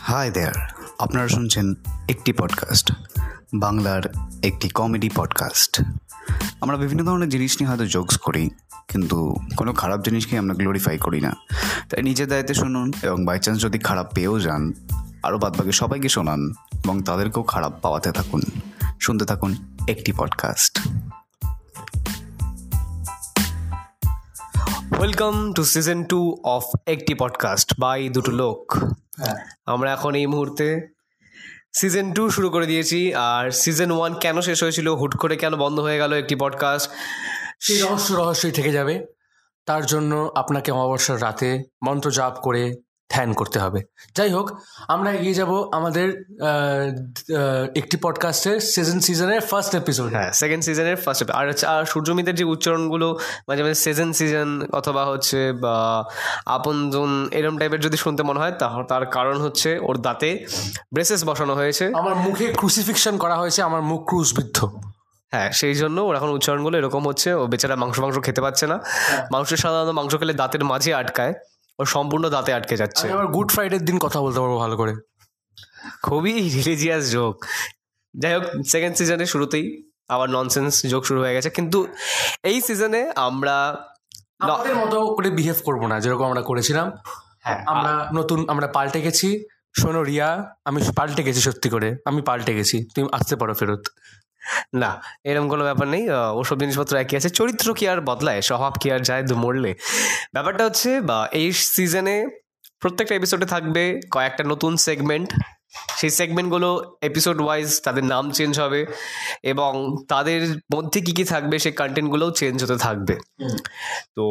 Hi there আপনারা শুনছেন একটি পডকাস্ট বাংলার একটি কমেডি পডকাস্ট আমরা বিভিন্ন ধরনের জিনিস নিয়ে হয়তো জোকস করি, কিন্তু কোনো খারাপ জিনিসকে আমরা গ্লোরিফাই করি না। তাই নিজের দায়িত্বে শুনুন এবং বাই চান্স যদি খারাপ পেয়েও যান আরও বাদবাকি সবাইকে শোনান এবং তাদেরকেও খারাপ পাওয়াতে থাকুন। শুনতে থাকুন একটি podcast welcome to season two of একটি পডকাস্ট বাই দুটো লোক। আমরা এখন এই মুহূর্তে সিজন টু শুরু করে দিয়েছি আর সিজন ওয়ান কেন শেষ হয়েছিল হুট করে কেন বন্ধ হয়ে গেল একটি পডকাস্ট সেই রহস্য রহস্যই থেকে যাবে। তার জন্য আপনাকে অমাবস্যার রাতে মন্ত্র জাপ করে ধ্যান করতে হবে। যাই হোক আমরা এগিয়ে যাব আমাদের একটি পডকাস্টের সিজন সিজনের ফার্স্ট এপিসোড হ্যাঁ সেকেন্ড সিজনের ফার্স্ট আর আর সূর্যমিতের যে উচ্চারণগুলো মাঝে মাঝে সিজন সিজন অথবা হচ্ছে বা আপনজন এরম টাইপের যদি শুনতে মনে হয় তাহলে তার কারণ হচ্ছে ওর দাঁতে ব্রেসেস বসানো হয়েছে। আমার মুখে ক্রুসিফিকশন করা হয়েছে আমার মুখ ক্রুশবিদ্ধ। হ্যাঁ সেই জন্য ওর এখন উচ্চারণগুলো এরকম হচ্ছে ও বেচারা মাংস মাংস খেতে পারছে না। মাংসের সাধারণত মাংস খেলে দাঁতের মাঝে আটকায়। ও সম্পূর্ণ দাঁতে আটকে যাচ্ছে। আমি আবার গুড ফ্রাইডের দিন কথা বলতে পারব ভালো করে। খুবই রিলিজিয়াস জোক। যাই হোক সেকেন্ড সিজনের শুরুতেই আবার ননসেন্স জোক শুরু হয়ে গেছে। কিন্তু এই সিজনে আমরা আমাদের মতো করে বিহেভ করব না যেরকম আমরা করেছিলাম। হ্যাঁ আমরা নতুন আমরা পাল্টে গেছি। শোনো রিয়া আমি পাল্টে গেছি সত্যি করে। আমি পাল্টে গেছি। তুমি আসতে পারো ফেরত। না, এরকম কোনো ব্যাপার নেই। ওসব জিনিসপত্র একই আছে। চরিত্র কি আর বদলায়? স্বভাব কি আর যায়? মরলে ব্যাপারটা হচ্ছে, বা, এই সিজনে প্রত্যেকটা এপিসোডে থাকবে কয়েকটা নতুন সেগমেন্ট সেই সেগমেন্টগুলো এপিসোড ওয়াইজ তাদের নাম চেঞ্জ হবে এবং তাদের মধ্যে কি কি থাকবে, সেই কন্টেন্টগুলোও চেঞ্জ হতে থাকবে। তো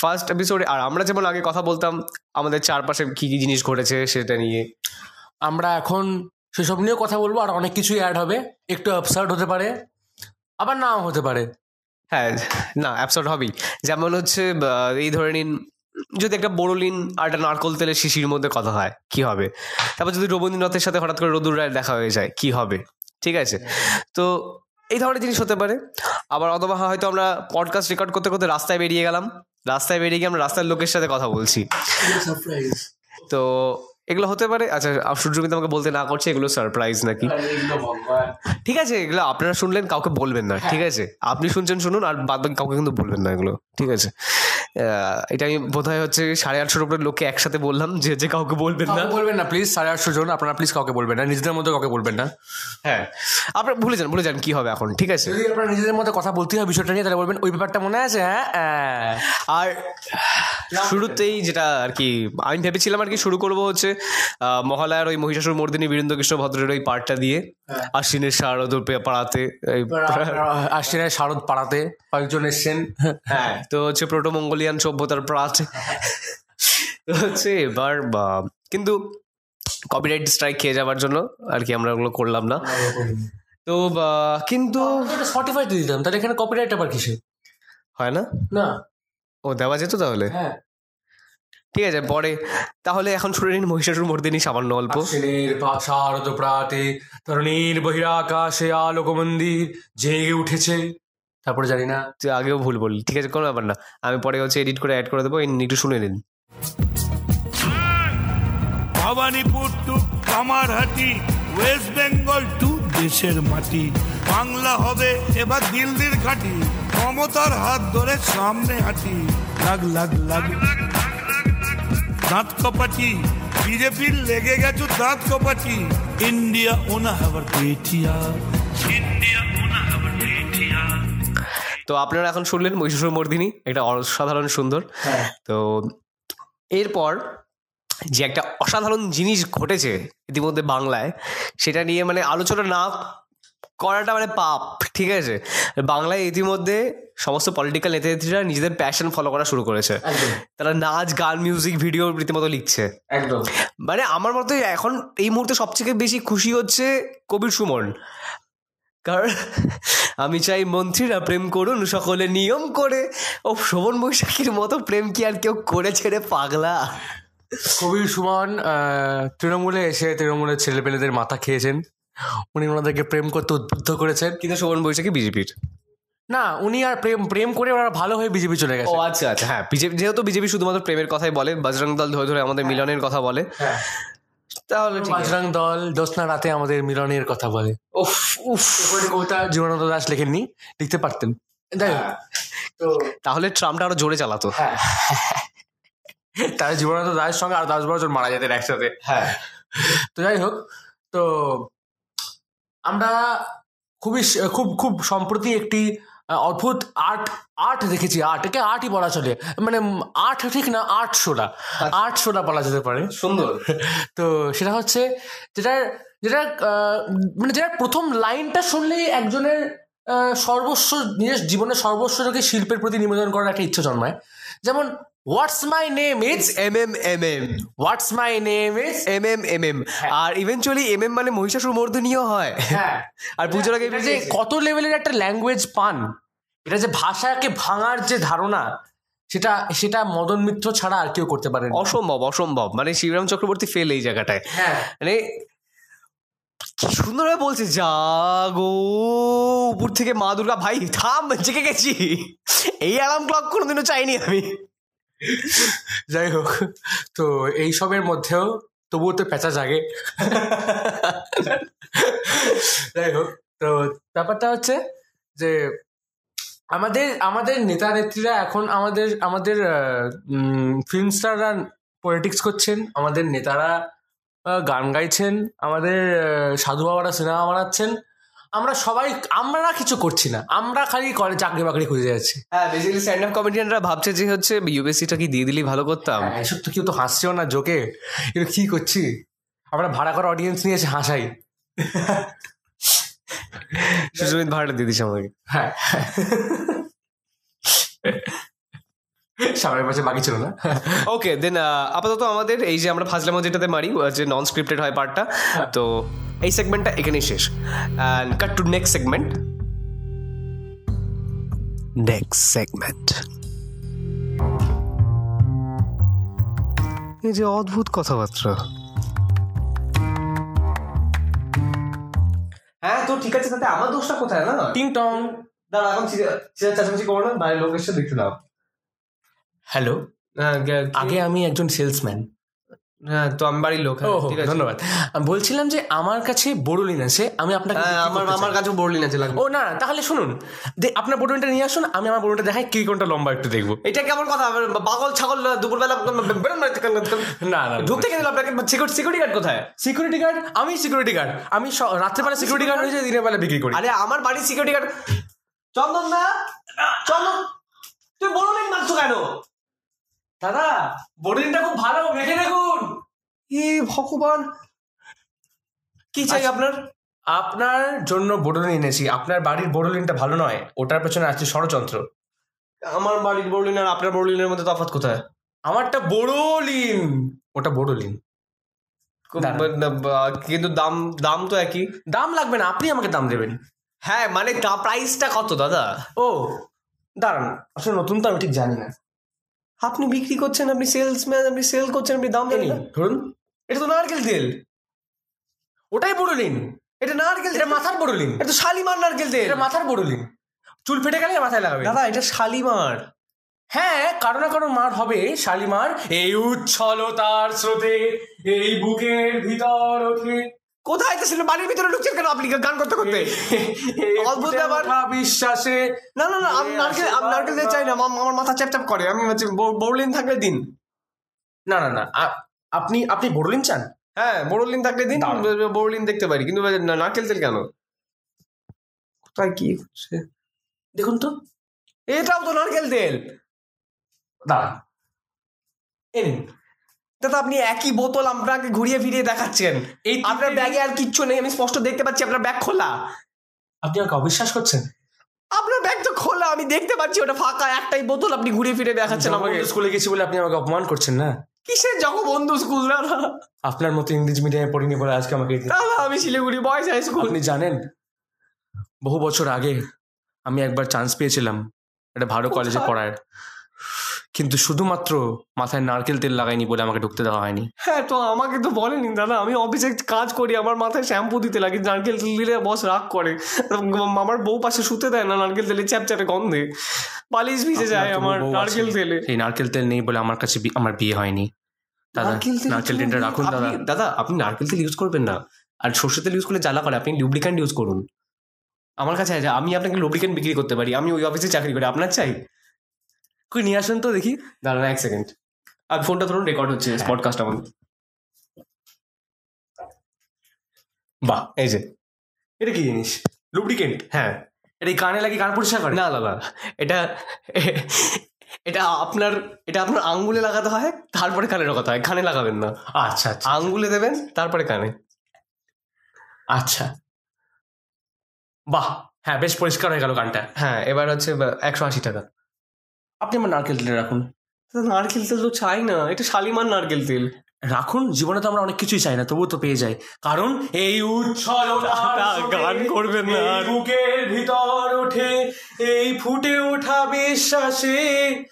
ফার্স্ট এপিসোডে আর আমরা যেমন আগে কথা বলতাম, আমাদের চারপাশে কি কি জিনিস ঘটেছে সেটা নিয়ে। আমরা এখন সেসব নিয়েও কথা বলব আর অনেক কিছুই অ্যাড হবে। একটু আপসার্ড হতে পারে আবার নাও হতে পারে। হ্যাঁ না অ্যাপসড হবেই। যেমন হচ্ছে এই ধরে নিন যদি একটা বোরোলিন আর একটা নারকল তেলের শিশির মধ্যে কথা হয় কি হবে? তারপর যদি রবীন্দ্রনাথের সাথে হঠাৎ করে রদুর রায়ের দেখা হয়ে যায় কি হবে? ঠিক আছে? তো এই ধরনের জিনিস হতে পারে। আবার অথবা হয়তো আমরা পডকাস্ট রেকর্ড করতে করতে রাস্তায় বেরিয়ে গেলাম। রাস্তায় বেরিয়ে গিয়ে আমরা রাস্তার লোকের সাথে কথা বলছি। তো এগুলো হতে পারে? আচ্ছা সূর্য কিন্তু আমাকে বলতে না করছে এগুলো সারপ্রাইজ নাকি? ঠিক আছে এগুলো আপনারা শুনলেন কাউকে বলবেন না ঠিক আছে? আপনি শুনছেন শুনুন আর বাদ বাকি কাউকে কিন্তু বলবেন না এগুলো ঠিক আছে? এটা আমি বোধহয় হচ্ছে সাড়ে আটশোর উপরে লোককে একসাথে বললাম যে যে কাউকে বলবেন না। বলবেন না প্লিজ সাড়ে আটশো জন আপনারা প্লিজ কাউকে বলবেন না নিজেদের মধ্যে কাউকে বলবেন না। হ্যাঁ আপনারা ভুলে যান ভুলে যান কি হবে এখন ঠিক আছে? যদি আপনারা নিজেদের মধ্যে কথা বলতে হয় বিষয়টা নিয়ে তাহলে বলবেন ওই ব্যাপারটা মনে আছে? হ্যাঁ হ্যাঁ। আর শুরুতেই যেটা আর কি আমি ভেবেছিলাম আর কি শুরু করব হচ্ছে মহালয়ার ওই মহিষাসুর মর্দিনী বীরেন্দ্র কৃষ্ণ ভদ্রের ওই পার্টটা দিয়ে আশ্বিনের শারদ পাড়াতে আশ্বিনের শারদ পাড়াতে কয়েকজন এসছেন। হ্যাঁ তো হচ্ছে প্রোটো মঙ্গোলিয়ান সভ্যতার প্রাচ। তো হচ্ছে এবার বা কিন্তু কপিরাইট স্ট্রাইক খেয়ে যাওয়ার জন্য আর কি আমরা ওগুলো করলাম না। তো কিন্তু স্পটিফাইতে দিতাম তাহলে এখানে কপিরাইট আবার কিসে হয় না? না। ও দেওয়া যেত তাহলে? হ্যাঁ। ঠিক আছে পরে। তাহলে এখন শুনে নিন মহিষাসুর মর্দিনী সামান্য অল্প। প্রাতে তরুণীর বহিরাকাশে আলোক মন্দির জেগে উঠেছে। তারপরে জানি না। তুই আগেও ভুল বললি। ঠিক আছে কোনো ব্যাপার না। আমি পরে হচ্ছে এডিট করে অ্যাড করে দেবো। একটু শুনে নিন। Bhabanipur to Kamarhati West Bengal to দেশের মাটি। বাংলা হবে এবার দিল্লির ঘাটি। ক্ষমতার হাত ধরে সামনে হাঁটি। লাগ লাগ লাগ। দাঁত কপাটি। বিজেপির লেগে গেছো দাঁত কপাটি। ইন্ডিয়া ওনা হ্যাভার পেটিয়া ইন্ডিয়া ওনা হ্যাভার পেটিয়া তো আপনারা এখন শুনলেন মহিষাসুর মর্দিনী এটা অসাধারণ সুন্দর। তো এরপর যে একটা অসাধারণ জিনিস ঘটেছে ইতিমধ্যে বাংলায় সেটা নিয়ে মানে আলোচনা না করাটা মানে পাপ ঠিক আছে? বাংলায় ইতিমধ্যে সমস্ত পলিটিক্যাল নেতা নেত্রীরা নিজেদের প্যাশন ফলো করা শুরু করেছে। তারা নাচ গান মিউজিক ভিডিও রীতিমতো লিখছে। একদম। মানে আমার মতে এখন এই মুহূর্তে সবথেকে বেশি খুশি হচ্ছে কবির সুমন। কারণ আমি চাই মন্ত্রীরা প্রেম করুন সকলে নিয়ম করে। ও শোভন বৈশাখীর মতো প্রেম কি আর কেউ করে ছেড়ে পাগলা? কবির সুমন তৃণমূলে এসে তৃণমূলের ছেলেপেলেদের মাথা খেয়েছেন। উনি ওনাদেরকে প্রেম করতে উদ্বুদ্ধ করেছেন। কিন্তু শোভন বৈশাখী বিজেপির। না উনি আর প্রেম প্রেম করে ওরা ভালো হয়ে বিজেপি চলে গেছে। ও আচ্ছা আচ্ছা হ্যাঁ বিজেপি যেহেতু বিজেপি শুধুমাত্র প্রেমের কথাই বলে বজরং দল ধরে ধরে আমাদের মিলনের কথা বলে তাহলে ঠিক আছে। বাজরাং দল দোসনা রাতে আমাদের মিলনের কথা বলে। উফ উফ। কবিতা জীবনানন্দ দাস লেখেননি লিখতে পারতেন। যাই তো তাহলে ট্রামটা আরও জোরে চালাতো। হ্যাঁ। তার জীবনানন্দ দাসের সঙ্গে আর দশ বছর মারা যেতেন একসাথে। হ্যাঁ। তো যাই হোক তো আমরা খুবই খুব খুব সম্প্রতি একটি অদ্ভুত আর্ট আর্ট দেখেছি আর্ট একে আর্টই বলা চলে। মানে আর্ট ঠিক না আর্ট শোটা আর্ট শোটা বলা যেতে পারে। সুন্দর। তো সেটা হচ্ছে যেটা যেটা মানে যেটা প্রথম লাইনটা শুনলেই একজনের সর্বস্ব নিজের জীবনের সর্বস্বটাকে শিল্পের প্রতি নিবেদন করার একটা ইচ্ছা জন্মায়। যেমন what's my name is M M M M what's my name is M M M M R eventually M M মানে মহিষাসুর মর্দনীয় হয়। হ্যাঁ। আর পুজোর আগে যে কত লেভেলের একটা ল্যাঙ্গুয়েজ পান এটা যে ভাষাকে ভাঙার যে ধারণা সেটা সেটা মদন মিত্র ছাড়া আর কেউ করতে পারে অসম্ভব অসম্ভব। মানে শিবরাম চক্রবর্তী ফেল এই জায়গাটায়। হ্যাঁ। মানে কি সুন্দরভাবে বলছে জাগো উপর থেকে মা দুর্গা ভাই থাম জেগে গেছি। এই অ্যালার্ম ক্লক কোনোদিনও চাইনি আমি। যাই হোক তো এই সবের মধ্যেও তবুও তো পেঁচা জাগে। যাই হোক তো ব্যাপারটা হচ্ছে যে আমাদের আমাদের নেতা নেত্রীরা এখন আমাদের আমাদের ফিল্ম স্টাররা পলিটিক্স করছেন, আমাদের নেতারা গান গাইছেন, আমাদের সাধু বাবারা সিনেমা বানাচ্ছেন। আমরা সবাই আমরা কিছু করছি না। আমরা খালি করে চাকরি বাকরি খুঁজে যাচ্ছি। হ্যাঁ বেসিক্যালি স্ট্যান্ড আপ কমেডিয়ানরা ভাবছে যে হচ্ছে ইউবিএসসিটা কি দিয়ে দিলেই ভালো করতাম। হ্যাঁ, এসব তো কেউ তো হাসছেও না জোকে। এগুলো কি করছি? আমরা ভাড়া করা অডিয়েন্স নিয়ে এসে হাসাই। সুজমিত ভাড়াটা দিয়ে দিস আমাকে। হ্যাঁ। সামনের পাশে বাকি ছিল না। ওকে দেন আপাতত আমাদের এই যে আমরা ফাজলামো যেটাতে মারি যে নন স্ক্রিপ্টেড হয়। পার্টটা তো এই সেগমেন্টটা এখানেই শেষ। And cut to next segment next segment এই যে অদ্ভুত কথাবার্তা। হ্যাঁ তো ঠিক আছে তাতে আমার দোষটা কোথায় না? টিং টং দাঁড়া এখন চিৎকার চাচামেচি করো না বাইরের লোক এসে দেখতে দাও। হ্যালো হ্যাঁ আগে আমি একজন সেলসম্যান হ্যাঁ তো আমি বাড়ির লোক হ্যাঁ, ঠিক আছে। ধন্যবাদ। আমি বলছিলাম যে আমার কাছে বোরোলিন আছে আমি আপনাকে হ্যাঁ, আমার আমার চাই। কাছেও বললি না যে লাগবে। ও না না, তাহলে শুনুন। আপনার বোরোলিনটা নিয়ে আসুন আমি আমার বোরোলিনটা দেখাই কি কোনটা লম্বা একটু দেখব। এটা কেমন কথা? পাগল ছাগল দুপুরবেলা না না না ঢুকতে গেলে আপনাকে সিকিউরিটি গার্ড কোথায়? সিকিউরিটি গার্ড আমি সিকিউরিটি গার্ড আমি রাত্রেবেলা সিকিউরিটি গার্ড হয়েছে দিনের বেলা বিক্রি করি। আরে আমার বাড়ির সিকিউরিটি গার্ড চন্দন দা চন্দন তুই বলো নি মারছো কেন? দাদা বোরোলিনটা খুব ভালো মেখে দেখুন। এ ভগবান। কি চাই আপনার? আপনার জন্য বোরোলিন এনেছি। আপনার বাড়ির বোরোলিনটা ভালো নয় ওটার পেছনে আছে ষড়যন্ত্র। আমার বাড়ির বড়লিন আর আপনার বড়লিনের মধ্যে তফাৎ কোথায়? আমারটা বোরোলিন ওটা দাঁড়ান। কিন্তু দাম দাম তো একই। দাম লাগবে না আপনি আমাকে দাম দেবেন। হ্যাঁ মানে প্রাইসটা কত দাদা? ও দাঁড়ান আসলে নতুন তো আমি ঠিক জানি না। আপনি বিক্রি করছেন আপনি সেলসম্যান আপনি সেল করছেন আপনি দাম জানেন ধরুন। এটা তো নারকেল তেল। ওটাই বোরোলিন এটা নারকেল এটা মাথার বোরোলিন এটা তো শালিমার নারকেল তেল। এটা মাথার বোরোলিন চুল ফেটে গেলে মাথায় লাগাবে দাদা এটা শালিমার। হ্যাঁ কারও না কারও মার হবে শালিমার। এই উচ্ছলতার স্রোতে এই বুকের ভিতর ওঠে। কোথায় ছিল বাড়ির ভিতরে ঢুকছেন কেন আপনি? গান করতে করতে? অদ্ভুত ব্যাপার। বিশ্বাসে। না না না আমি নারকেল আমি নারকেল তেল চাই না। আমার মাথা চ্যাপ চ্যাপ করে। আমি হচ্ছে বড়লিন থাকলে দিন। না না না আপনি আপনি বোরোলিন চান? হ্যাঁ বড়লিন থাকলে দিন। বড়লিন দেখতে পারি। কিন্তু নারকেল তেল কেন? কোথায় কি হচ্ছে? দেখুন তো। এটাও তো নারকেল তেল। এই নিন। দাদা আপনি একই বোতল আপনাকে ঘুরিয়ে ফিরিয়ে দেখাচ্ছেন। এই আপনার ব্যাগে আর কিচ্ছু নেই আমি স্পষ্ট দেখতে পাচ্ছি আপনার ব্যাগ খোলা। আপনি আমাকে অবিশ্বাস করছেন? আপনার ব্যাগ তো খোলা আমি দেখতে পাচ্ছি ওটা ফাঁকা একটাই বোতল আপনি ঘুরিয়ে ফিরে দেখাচ্ছেন আমাকে। স্কুলে গেছি বলে আপনি আমাকে অপমান করছেন না? কিসের জগবন্ধু স্কুল দাদা? আপনার মতো ইংরেজ মিডিয়ামে পড়িনি বলে আজকে আমাকে দাদা আমি শিলিগুড়ি বয়েজ হাই স্কুল। আপনি জানেন বহু বছর আগে আমি একবার চান্স পেয়েছিলাম একটা ভালো কলেজে? পড়ার। কিন্তু শুধুমাত্র মাথায় নারকেল তেল লাগাইনি বলে আমাকে ঢুকতে দেওয়া হয়নি। হ্যাঁ তো আমাকে তো বলেনি দাদা। আমি অফিসে কাজ করি আমার মাথায় শ্যাম্পু দিতে লাগে নারকেল তেল দিলে বস রাগ করে। আমার বউ পাশে শুতে দেয় না নারকেল তেলে চ্যাপচ্যাপে গন্ধে। বালিশ ভিজে যায় আমার নারকেল তেলে। এই নারকেল তেল নেই বলে আমার কাছে আমার বিয়ে হয়নি। দাদা নারকেল তেলটা রাখুন দাদা। দাদা আপনি নারকেল তেল ইউজ করবেন না। আর সর্ষে তেল ইউজ করলে জ্বালা করে আপনি লুব্রিক্যান্ট ইউজ করুন। আমার কাছে আছে আমি আপনাকে লুব্রিক্যান্ট বিক্রি করতে পারি। আমি ওই অফিসে চাকরি করি। আপনার চাই? কই নিয়ে আসেন তো দেখি। দাঁড়ান এক সেকেন্ড। আর ফোনটা ধরুন রেকর্ড হচ্ছে পডকাস্ট আমাদের। বাহ এই যে। এটা কি জিনিস? লুব্রিকেন্ট হ্যাঁ। এটা এই কানে লাগি কান পরিষ্কার করে? না না না। এটা এটা আপনার এটা আপনার আঙ্গুলে লাগাতে হয় তারপরে কানে লাগাতে হয়। কানে লাগাবেন না। আচ্ছা আচ্ছা আঙ্গুলে দেবেন তারপরে কানে। আচ্ছা। বাহ হ্যাঁ বেশ পরিষ্কার হয়ে গেল কানটা। হ্যাঁ এবার হচ্ছে একশো আশি টাকা। আপনি আমার নারকেল তেল রাখুন। নারকেল তেল তো চাই না এটা শালিমার নারকেল তেল। রাখুন জীবনে তো আমরা অনেক কিছুই চাই না তবুও তো পেয়ে যাই। কারণ এই উচ্ছল গান করবেন না বুকের ভিতর ওঠে এই ফুটে ওঠা বিশ্বাসে।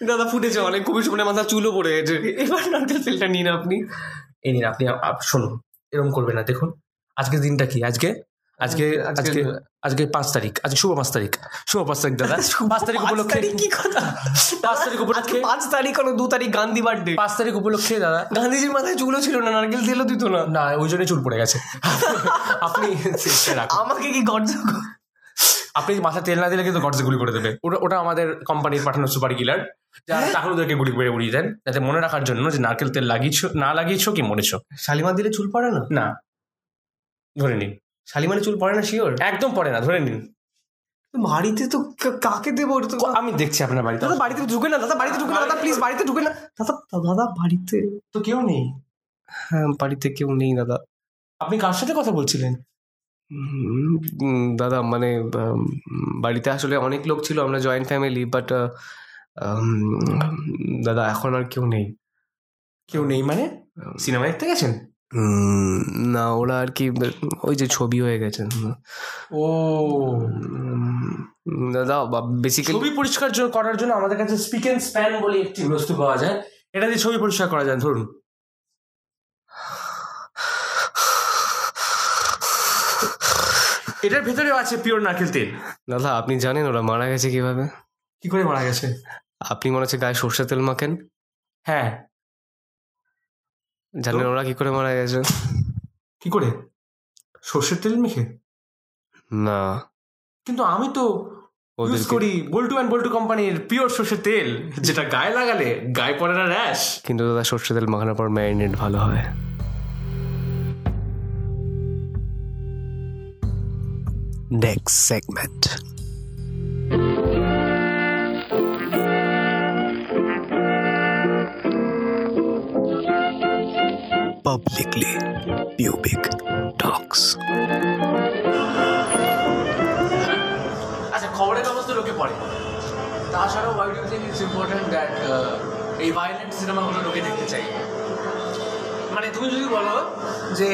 দাদা ফুটেছে অনেক খুবই শুনে মাথা চুলও পড়ে গেছে। এবার নারকেল তেলটা নিন আপনি। এই নিন আপনি আপ- শুনুন এরকম করবেন না দেখুন। আজকের দিনটা কি? আজকে আজকে আজকে আজকে পাঁচ তারিখ আজকে শুভ পাঁচ তারিখ শুভ পাঁচ তারিখ দাদা পাঁচ তারিখ উপলক্ষে। কি কথা? পাঁচ তারিখ উপলক্ষে। পাঁচ তারিখ হলো দু তারিখ গান্ধী বার্থডে পাঁচ তারিখ উপলক্ষে দাদা। গান্ধীজির মাথায় চুলও ছিল না নারকেল তেলও দিত না। না ওই জন্যই চুল পড়ে গেছে। আপনি আমাকে কি গর্জ আপনি মাথা তেল না দিলে কিন্তু গর্জে গুলি করে দেবে। ওটা ওটা আমাদের কোম্পানির পাঠানো সুপার কিলার যারা তখন ওদেরকে গুলি করে উড়িয়ে দেন যাতে মনে রাখার জন্য যে নারকেল তেল লাগিয়েছো না লাগিয়েছো কি মরেছো। শালিমার দিলে চুল পড়ে না? না। ধরে নিন। শালিমারে চুল পড়ে না শিওর? একদম পড়ে না ধরে নিন। বাড়িতে তো কাকে দেবো আমি দেখছি আপনার বাড়িতে। দাদা বাড়িতে ঢুকে না দাদা বাড়িতে ঢুকে না দাদা প্লিজ বাড়িতে ঢুকে না। দাদা দাদা বাড়িতে। তো কেউ নেই? হ্যাঁ বাড়িতে কেউ নেই দাদা। আপনি কার সাথে কথা বলছিলেন? দাদা মানে বাড়িতে আসলে অনেক লোক ছিল আমরা জয়েন্ট ফ্যামিলি বাট দাদা এখন আর কেউ নেই। কেউ নেই মানে? সিনেমা দেখতে গেছেন? না ওরা আর কি ওই যে ছবি হয়ে গেছে। ও। দাদা বেসিক্যালি ছবি পরিষ্কার করার জন্য আমাদের কাছে স্পিক এন্ড স্প্যান বলে একটি বস্তু পাওয়া যায়। এটা দিয়ে ছবি পরিষ্কার করা যায় ধরুন। এটার ভেতরেও আছে পিওর নারকেল তেল। দাদা আপনি জানেন ওরা মারা গেছে কীভাবে? কি করে মারা গেছে? আপনি মনে হচ্ছে গায়ে সর্ষে তেল মাখেন? হ্যাঁ। জানেন ওরা কি করে মারা গেছে। কি করে? সর্ষের তেল মেখে? না। কিন্তু আমি তো ইউজ করি বল্টু অ্যান্ড বল্টু কোম্পানির পিওর সর্ষের তেল যেটা গায়ে লাগালে গায়ে পড়ে না র্যাশ কিন্তু দাদা সর্ষে তেল মাখানোর পর ম্যারিনেট ভালো হয়। Next segment. Publicly pubic talks. আচ্ছা খবরের কাগজ তো পড়ে। তাছাড়াও দ্যাট এই ভায়োলেন্ট সিনেমাগুলো দেখতে চাই? মানে তুমি যদি বলো যে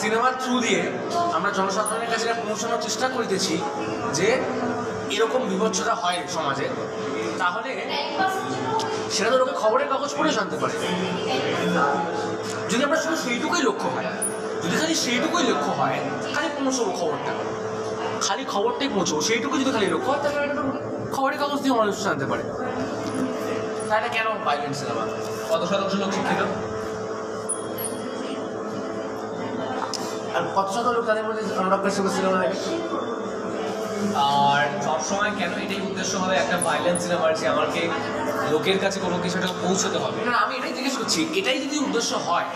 সিনেমার থ্রু দিয়ে আমরা জনসাধারণের কাছে পৌঁছানোর চেষ্টা করিতেছি যে এরকম বিভৎসতা হয় সমাজে, তাহলে সেটা তো লোকে খবরের কাগজ পড়ে জানতে পারে। যদি আমরা শুধু সেইটুকুই লক্ষ্য হয় যদি খালি সেইটুকুই লক্ষ্য হয় খালি পৌঁছবো খবরটা খালি খবরটাই পৌঁছবো সেইটুকু যদি খালি লক্ষ্য হয় তাহলে খবরের কাগজ দিয়ে মানুষ জানতে পারে। তাহলে কেন ভাইলেন্ট সিনেমা কত শতাংশ লোক শিক্ষিত? আর কত শত লোক তাদের মধ্যে কাশ্যপের সিনেমা দেখে আর সবসময় কেন এটাই উদ্দেশ্য হবে একটা ভাইলেন্স সিনেমার যে আমাকে লোকের কাছে কোনো কিছুটা পৌঁছতে হবে। না আমি এটাই জিজ্ঞেস করছি এটাই যদি উদ্দেশ্য হয়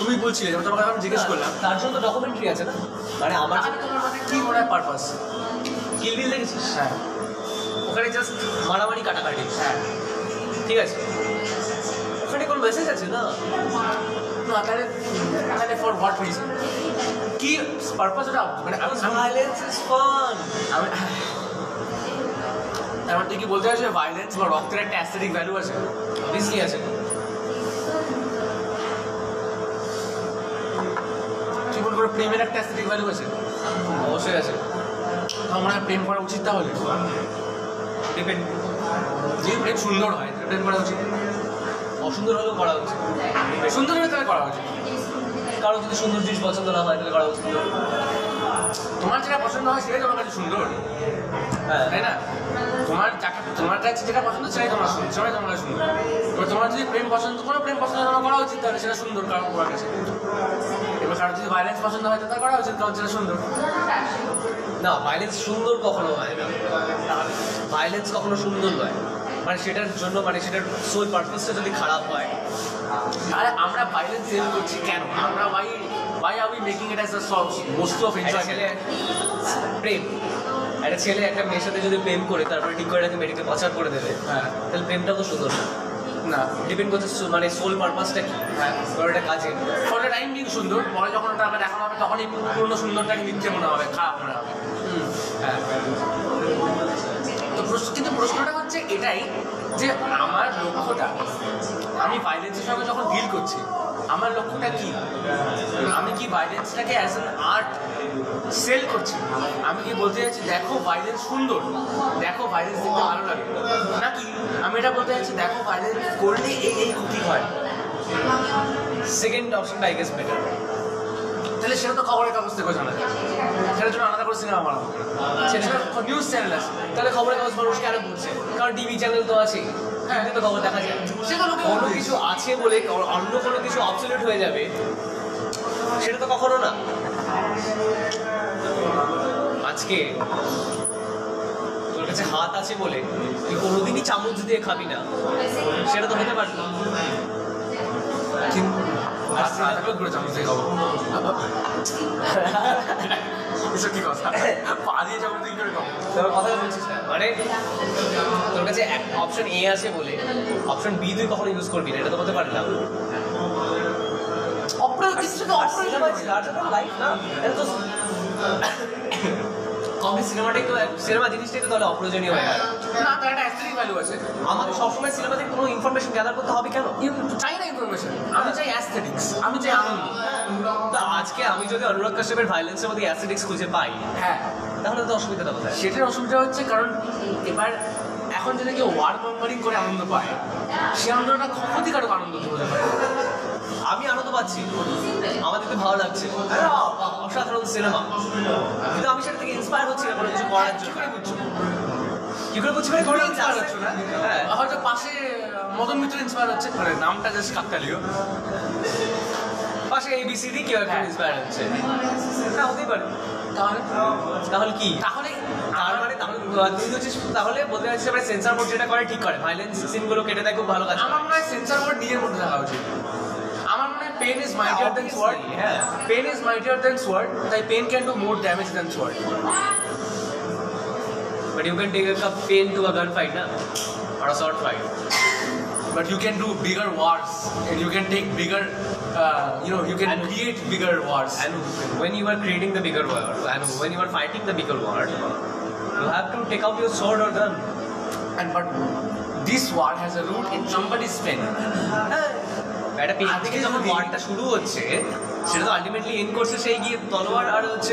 তুমি বলছিলে যেমন তোমাকে আমি জিজ্ঞেস করলাম। তার জন্য তো ডকুমেন্টারি আছে না? মানে আমার মানে কি মনে হয় পারপাস কিল বিল দেখেছিস? হ্যাঁ। ওখানে জাস্ট মারামারি কাটাকাটি। হ্যাঁ। ঠিক আছে। ওখানে কোনো মেসেজ আছে না? না তাহলে তাহলে ফর হোয়াট রিজন কি পারপাস ওটা? মানে ভাইলেন্স ইজ ফান আমি এমন তুই কি বলতে চাইছো ভায়োলেন্স বা রক্তের একটা অ্যাস্থেটিক ভ্যালু আছে? অবভিয়াসলি আছে। তুই মনে করো প্রেমের একটা অ্যাস্থেটিক ভ্যালু আছে? অবশ্যই আছে। আমার প্রেম করা উচিত তাহলে। ডিপেন্ড যদি প্রেম সুন্দর হয় প্রেম করা উচিত। অসুন্দর হলেও করা উচিত। সুন্দর হলে তাহলে করা উচিত। কারও যদি সুন্দর জিনিস পছন্দ না হয়, তাহলে করা উচিত। তোমার যেটা পছন্দ হয় সেটাই তোমার কাছে সুন্দর। হ্যাঁ তাই না? তোমার যাকে তোমার কাছে যেটা পছন্দ সেটাই তোমার সুন্দর সেটাই তোমার কাছে সুন্দর। এবার তোমার যদি প্রেম পছন্দ করো প্রেম পছন্দ তোমার করা উচিত তাহলে সেটা সুন্দর কারণ তোমার কাছে। এবার কারও যদি ভাইলেন্স পছন্দ হয় তাহলে করা উচিত কারণ সেটা সুন্দর। না ভাইলেন্স সুন্দর কখনো হয় না। ভাইলেন্স কখনো সুন্দর নয়। মানে সেটার জন্য মানে সেটার সোল পারপাসটা যদি খারাপ হয়। আরে আমরা ভাইলেন্স সেল করছি কেন? আমরা ভাই ভাই are we making it as a বস্তু অফ এনজয়মেন্ট প্রেম। একটা ছেলে একটা মেয়ের সাথে যদি প্রেম করে তারপরে ঠিক করে তাকে মেয়েটিকে পাচার করে দেবে হ্যাঁ। তাহলে প্রেমটা তো সুন্দর। না। না ডিপেন্ড করছে মানে সোল পারপাসটা কি? হ্যাঁ। এটা কাজে। ফর টাইম বিং সুন্দর। পরে যখন ওটা আবার দেখানো হবে তখনই পূর্ণ সুন্দরটাকে মিথ্যে মনে হবে খারাপ মনে হবে। হ্যাঁ তো প্রশ্ন কিন্তু প্রশ্নটা হচ্ছে এটাই যে আমার লক্ষ্যটা আমি ভাইলেন্সের সঙ্গে যখন ডিল করছি আমার লক্ষ্যটা কি? আমি কি ভাইলেন্সটাকে অ্যাজ অ্যান আর্ট সেল করছি? আমি কি বলতে চাইছি, দেখো ভাইলেন্স সুন্দর, দেখো ভাইলেন্স দেখতে ভালো লাগে। নাকি আমি এটা বলতে চাইছি, দেখো ভাইলেন্স করলে এই এই ক্ষতি হয়? সেকেন্ড অপশনটা আই গেস বেটার তাহলে সেটা তো খবরের কাগজ থেকে জানা যায়। সেটার জন্য আলাদা করে সিনেমা বানাবো। সেটা নিউজ চ্যানেল আছে। তাহলে খবরের কাগজ মানুষ কেন পড়ছে কারণ টিভি চ্যানেল তো আছে তো খবর দেখা যায় সেটা লোকে কোনো। কিছু আছে বলে অন্য কোনো কিছু অবসলিউট হয়ে যাবে সেটা তো কখনো না আজকে তোর কাছে হাত আছে বলে তুই কোনোদিনই চামচ দিয়ে খাবি না সেটা তো হতে পারে এসব কি কথা করে কথা বলছিস না মানে তোর কাছে অপশন এ আছে বলে অপশন বি তুই কখনো ইউজ করবি না এটা তো হতে পারে না। সিনেমা জিনিসটাই তো তাহলে অপ্রয়োজনীয় হয়ে গেল না তার একটা ভ্যালু আছে। আমাকে সবসময় সিনেমা থেকে কোনো ইনফরমেশন গ্যাদার করতে হবে কেন? চাই না ইনফরমেশন আমি চাই অ্যাস্থেটিক্স আমি চাই আনন্দ তো আজকে আমি যদি অনুরাগ কাশ্যপের ভাইলেন্সের মধ্যে অ্যাসিডিক্স খুঁজে পাই হ্যাঁ। তাহলে তো অসুবিধাটা কোথায়? সেটার অসুবিধা হচ্ছে কারণ এবার এখন যদি কেউ ওয়ার কম্পারিং করে আনন্দ পায় সে আনন্দটা ক্ষতিকারক আনন্দ হতে পারে। আমি আনন্দ পাচ্ছি। আমার দেখতে ভালো লাগছে। অসাধারণ সিনেমা কিন্তু আমি সেটা থেকে ইন্সপায়ার হচ্ছি না কোনো কিছু করার জন্য। মানে ইন্সপায়ার হচ্ছে না হ্যাঁ। হয়তো পাশে মদন মিত্র ইন্সপায়ার হচ্ছে। মানে নামটা জাস্ট কাকতালীয় পাশে এবিসিডি কেউ হ্যাঁ। ইন্সপায়ার হচ্ছে। হ্যাঁ হতেই পারে। তাহলে? তাহলে কি? তাহলে তার মানে তাহলে বলতে চাচ্ছিস মানে সেন্সার বোর্ড যেটা করে ঠিক করে। ভাইলেন্স সিনগুলো কেটে দেয় খুব ভালো কাজ আমার মনে হয় সেন্সার বোর্ড নিজের মধ্যে থাকা উচিত। আমার মনে হয় pen is mightier than sword হ্যাঁ। Pen is mightier than sword তাই pen can do more damage than sword But you can take a cup pain to a gunfight, na? Or a sword fight. but you can do bigger wars and you can take bigger uh, you know you can And- create bigger wars And when you are creating the bigger war, and when you are fighting the bigger war, you have to take out your sword or gun. and but this war has a root in somebody's pen একটা pen আজকে থেকে যখন যদি- ওয়ারটা শুরু হচ্ছে সেটা তো ultimately and করছে সেই গিয়ে তলোয়ার আর হচ্ছে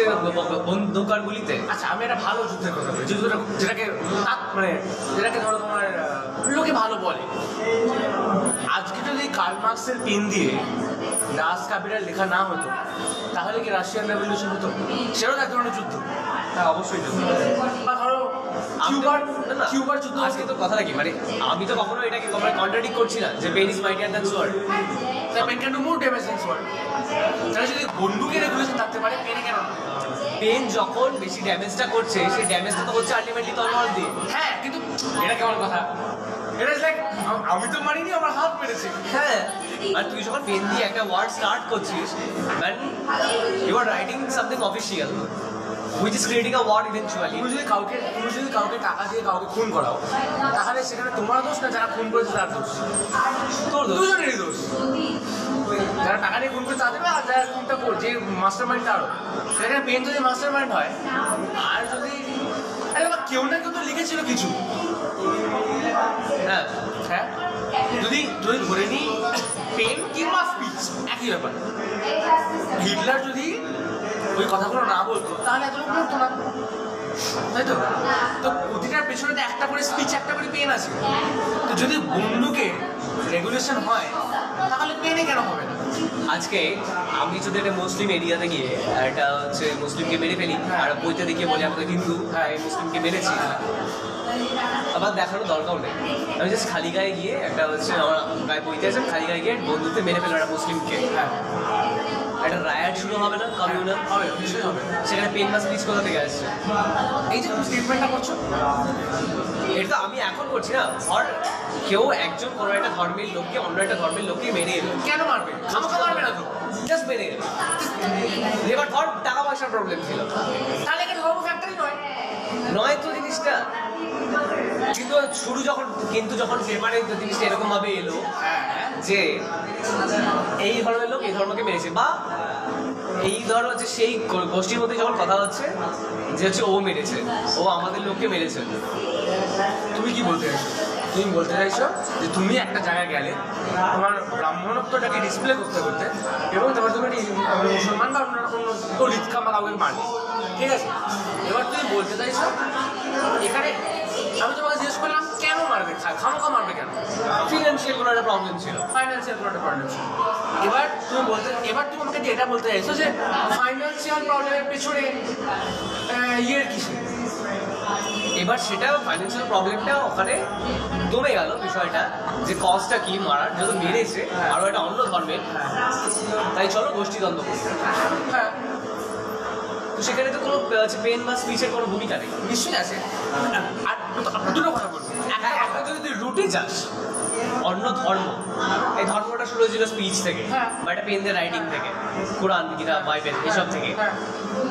গুলিতে আচ্ছা আমি একটা ভালো যুদ্ধের কথা বলি। যুদ্ধটা যেটাকে মানে যেটাকে ধরো তোমার লোকে ভালো বলে। আজকে যদি কার্ল মার্কসের পেন দিয়ে দাস কাবিরের লেখা না হতো তাহলে কি রাশিয়ান রেভলিউশন হতো? সেটাও এক ধরনের যুদ্ধ। হ্যাঁ অবশ্যই যুদ্ধ। বা ধরো কিউবার। কিউবার যুদ্ধ আজকে তো কথাটা কি মানে আমি তো কখনো এটাকে কন্ট্রাডিক্ট করছি না যে pen is mightier than sword তাই pen can do more damage than sword তাহলে যদি বন্দুকের রেগুলেশন থাকতে পারে পেনে কেন? পেন যখন বেশি ড্যামেজটা করছে সেই ড্যামেজটা তো হচ্ছে আলটিমেটলি তলোয়ার দিয়ে। হ্যাঁ কিন্তু এটা কেমন কথা? এটা লাইক আমি তো মারিনি আমার হাত মেরেছে হ্যাঁ। আর তুই যখন পেন দিয়ে একটা ওয়ার্ড স্টার্ট করছিস man you are writing something official which is creating a word eventually তুমি যদি কাউকে তুমি যদি কাউকে টাকা দিয়ে কাউকে খুন করাও তাহলে সেখানে তোমার দোষ না যারা খুন করেছে তার দোষ। তোর দুজনেরই দোষ। যারা টাকা দিয়ে খুন করে তাদের আর যারা খুনটা কর যে মাস্টার মাইন্ড তারও। সেখানে পেন যদি মাস্টার মাইন্ড হয় আর যদি আরে বাবা কেউ না কেউ তো লিখেছিল কিছু। হ্যাঁ হ্যাঁ। যদি যদি ধরে নিই পেন কিংবা স্পিচ একই ব্যাপার। হিটলার যদি ওই কথাগুলো না বলতো, তাহলে এত লোক না। তাই তো? তো প্রতিটার পেছনে তো একটা করে স্পিচ একটা করে পেন আছে। তো যদি বন্দুকে রেগুলেশন হয়, তাহলে পেনে কেন হবে না? আজকে আমি যদি একটা মুসলিম এরিয়াতে গিয়ে একটা হচ্ছে মুসলিমকে মেরে ফেলি, আর বইতে দেখিয়ে বলি আমি তো হিন্দু হ্যাঁ এই মুসলিমকে মেরেছি। আবার দেখানোর দরকার নেই। আমি জাস্ট খালি গায়ে গিয়ে একটা হচ্ছে আমার গায়ে বইতে আছে, খালি গায়ে গিয়ে বন্ধুতে মেরে ফেলাম একটা মুসলিমকে হ্যাঁ। একটা রায়াট শুরু হবে না কমিউনাল হবে নিশ্চয়ই হবে। সেখানে পেন বা স্পিচ কোথা থেকে আসছে? এই যে তুমি স্টেটমেন্টটা করছ এটা তো আমি এখন করছি না। ধর কেউ একজন কোনো একটা ধর্মের লোককে অন্য একটা ধর্মের লোককে মেরে এলো। কেন মারবে? খামাখা মারবে না তো। জাস্ট এলো। এবার ধর টাকা পয়সার প্রবলেম ছিল। তাহলে কি ধর্ম ফ্যাক্টরি নয়? নয় তো জিনিসটা। কিন্তু শুরু যখন কিন্তু যখন পেপারে জিনিসটা এরকম ভাবে এলো যে এই ধরনের এই ধর্মকে মেরেছে বা, এই ধর হচ্ছে সেই গোষ্ঠীর মধ্যে যখন কথা হচ্ছে, যে হচ্ছে ও মেরেছে ও আমাদের লোককে মেরেছে তুমি কি বলতে চাইছো? তুমি বলতে চাইছো যে তুমি একটা জায়গায় গেলে তোমার ব্রাহ্মণত্বটাকে ডিসপ্লে করতে করতে এবং তারপর তুমি মুসলমান বা অন্য অন্য দলিত বা কাউকে মারবে ঠিক আছে? এবার তুমি বলতে চাইছো, এখানে আমি তোমাকে জিজ্ঞেস করলাম কেন মারবে খা- খামোখা মারবে কেন? ফিনান্সিয়াল কোনো একটা প্রবলেম ছিল। ফাইন্যান্সিয়াল কোনো একটা প্রবলেম ছিল। এবার তুমি বলতে, এবার তুমি আমাকে এটা বলতে চাইছো যে ফাইন্যান্সিয়াল প্রবলেমের পেছনে ইয়ের কিছু এবার সেটা ফাইন্যান্সিয়াল প্রবলেমটা ওখানে কমে গেল বিষয়টা, যে কজটা কি মারার, যেহেতু মেরেছে আরও একটা অন্য ধর্মের। তাই চলো গোষ্ঠীদ্বন্দ্ব করি। হ্যাঁ। তো সেখানে তো কোনো পেন বা স্পিচের কোনো ভূমিকা নেই। নিশ্চয়ই আছে। আর দুটো কথা বলব। একটা যদি তুই রুটে যাস। অন্য ধর্ম। এই ধর্মটা শুরু হয়েছিল স্পিচ থেকে হ্যাঁ। বা একটা পেন দিয়ে রাইটিং থেকে কোরআন গীতা বাইবেল এসব থেকে। হ্যাঁ।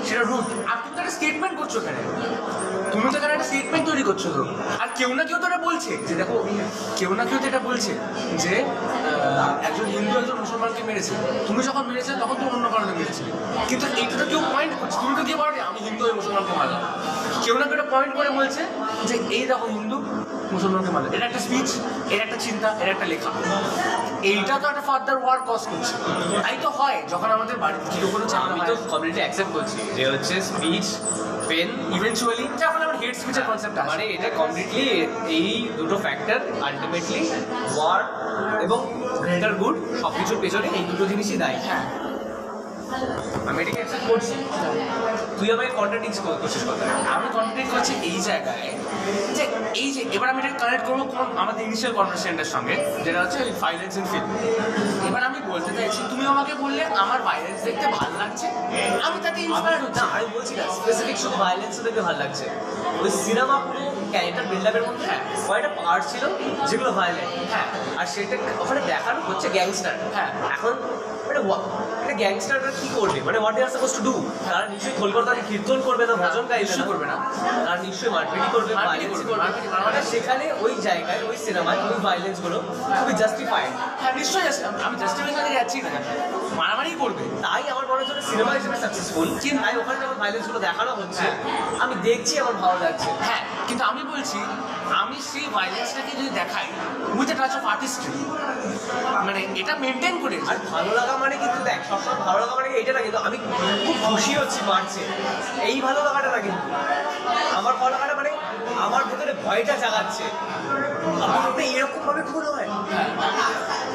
সেটা রুট আর তুমি তো একটা স্টেটমেন্ট করছ এখানে। তুমি তো এখানে একটা স্টেটমেন্ট তৈরি করছ তো আর কেউ না কেউ তো এটা বলছে। যে দেখো কেউ না কেউ তো এটা বলছে যে একজন হিন্দু একজন মুসলমানকে মেরেছে। তুমি যখন মেরেছিলে তখন তুমি অন্য কারণে মেরেছিলে। কিন্তু এইটা তো কেউ পয়েন্ট করছে। তুমি তো দিয়ে বলো আমি হিন্দু ওই মুসলমানকে মারলাম। কেউ না কেউ একটা পয়েন্ট করে বলছে যে এই দেখো হিন্দু মুসলমানকে মারলো এটা একটা স্পিচ এর একটা চিন্তা এর একটা লেখা। এইটা তো একটা ফার্দার ওয়ার কজ করছে। তাই তো হয় যখন আমাদের বাড়িতে কি কোনো আমি তো কমিউনিটি অ্যাকসেপ্ট করছি যে হচ্ছে স্পিচ পেন ইভেনচুয়ালি যখন আমার হেড স্পিচের কনসেপ্ট মানে এটা কমপ্লিটলি এই দুটো ফ্যাক্টর আলটিমেটলি ওয়ার এবং গ্রেটার গুড সব কিছুর পেছনে এই দুটো জিনিসই দায়ী। হ্যাঁ। আমি এটাকে অ্যাকসেপ্ট করছি? তুই আমাকে কন্ট্রাডিক্স করছিস কথা আমি কন্টেন্ট করছি এই জায়গায় যে এই যে এবার আমি এটা কানেক্ট করব কোন আমাদের ইনিশিয়াল কনভারসেশনটার সঙ্গে যেটা হচ্ছে ভাইলেন্স ইন ফিল্ম এবার আমি বলতে চাইছি তুমি আমাকে বললে আমার ভাইলেন্স দেখতে ভালো লাগছে? আমি তাতে ইন্সপায়ার হচ্ছি। আমি বলছি না স্পেসিফিক শুধু ভায়োলেন্স দেখতে ভালো লাগছে। ওই সিনেমা পুরো ক্যারেক্টার বিল্ডআপের মধ্যে হ্যাঁ কয়েকটা পার্ট ছিল যেগুলো ভায়োলেন্ট হ্যাঁ। আর সেটা ওখানে দেখানো হচ্ছে গ্যাংস্টার হ্যাঁ। এখন মানে গ্যাংস্টাররা কি করবে? মানে what you are suppose to do তারা নিশ্চয়ই কলকাতায় কীর্তন করবে না ভজন গাইবে নিশ্চয়ই করবে না। তারা নিশ্চয়ই মারপিটি করবে মানে সেখানে ওই জায়গায় ওই সিনেমায় ওই ভায়োলেন্সগুলো খুবই জাস্টিফাইড হ্যাঁ নিশ্চয়ই আমি আমি করে যাচ্ছি না। মারামারি করবে। তাই আমার মনে হচ্ছে সিনেমা হিসেবে সাকসেসফুল কিন্তু তাই ওখানে যখন ভায়োলেন্সগুলো দেখানো হচ্ছে, আমি দেখছি আমার ভালো লাগছে। হ্যাঁ কিন্তু আমি বলছি, আমি সেই ভাইলেন্সটাকে যদি দেখাই with a touch of artistry মানে এটা মেনটেন করে আর ভালো লাগা মানে কিন্তু দেখ, সবসময় ভালো লাগা মানে এইটা না, কিন্তু আমি খুব খুশি হচ্ছি মারছে এই ভালো লাগাটা না কিন্তু। আমার ভালো লাগাটা মানে আমার ভেতরে ভয়টা জাগাচ্ছে। আমার এরকম ভাবে খুন হয়।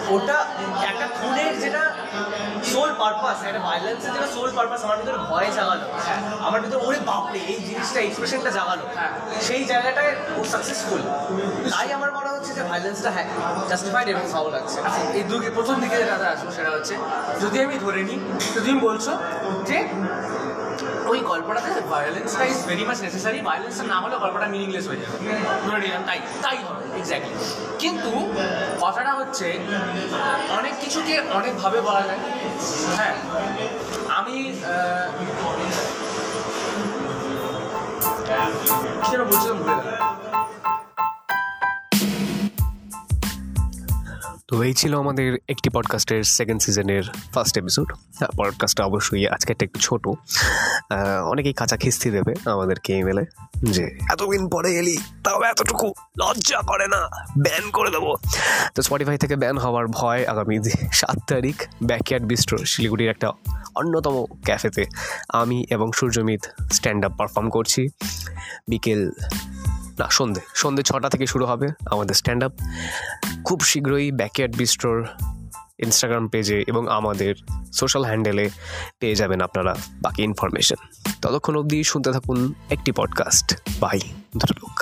ওটা একটা খুনের যেটা সোল পারপাস একটা ভাইলেন্সের যেটা সোল পারপাস আমার ভিতরে ভয় জাগানো আমার ভিতরে ওরে বাপরে এই জিনিসটা এক্সপ্রেশনটা জাগানো সেই জায়গাটায় ও সাকসেসফুল তাই আমার মনে হচ্ছে যে ভাইলেন্সটা হ্যাঁ জাস্টিফাইড এবং ভালো লাগছে আচ্ছা এই দুকে প্রথম দিকে যেটা আসব সেটা হচ্ছে যদি আমি ধরে নিই তো তুমি বলছো যে ওই গল্পটাতে ভায়োলেন্সটা is very much necessary violence না হলে গল্পটা মিনিংলেস হয়ে যাবে তাই তাই হবে এক্স্যাক্টলি কিন্তু কথাটা হচ্ছে, অনেক কিছুকে অনেকভাবে বলা যায়। হ্যাঁ আমি সেটা বলছিলাম ভুলে গেলাম। তো এই ছিল আমাদের একটি পডকাস্টের সেকেন্ড সিজনের ফার্স্ট এপিসোড পডকাস্টটা অবশ্যই আজকেরটা একটু ছোটো। অনেকেই কাঁচা খিস্তি দেবে আমাদেরকে ইমেলে যে, এতদিন পরে এলি, তাও এতটুকু লজ্জা করে না ব্যান করে দেবো। তো স্পটিফাই থেকে ব্যান হওয়ার ভয় আগামী সাত তারিখ ব্যাকয়ার্ড বিস্ট্রো শিলিগুড়ির একটা অন্যতম ক্যাফেতে আমি এবং সূর্যমিত স্ট্যান্ড আপ পারফর্ম করছি। বিকেল না, সন্ধে সন্ধে ছটা থেকে শুরু হবে আমাদের স্ট্যান্ড আপ খুব শীঘ্রই ব্যাকয়ার্ড বিস্টোর ইনস্টাগ্রাম পেজে এবং আমাদের সোশ্যাল হ্যান্ডেলে পেয়ে যাবেন আপনারা বাকি ইনফরমেশন ততক্ষণ অবধি শুনতে থাকুন একটি পডকাস্ট বাই দুটো লোক।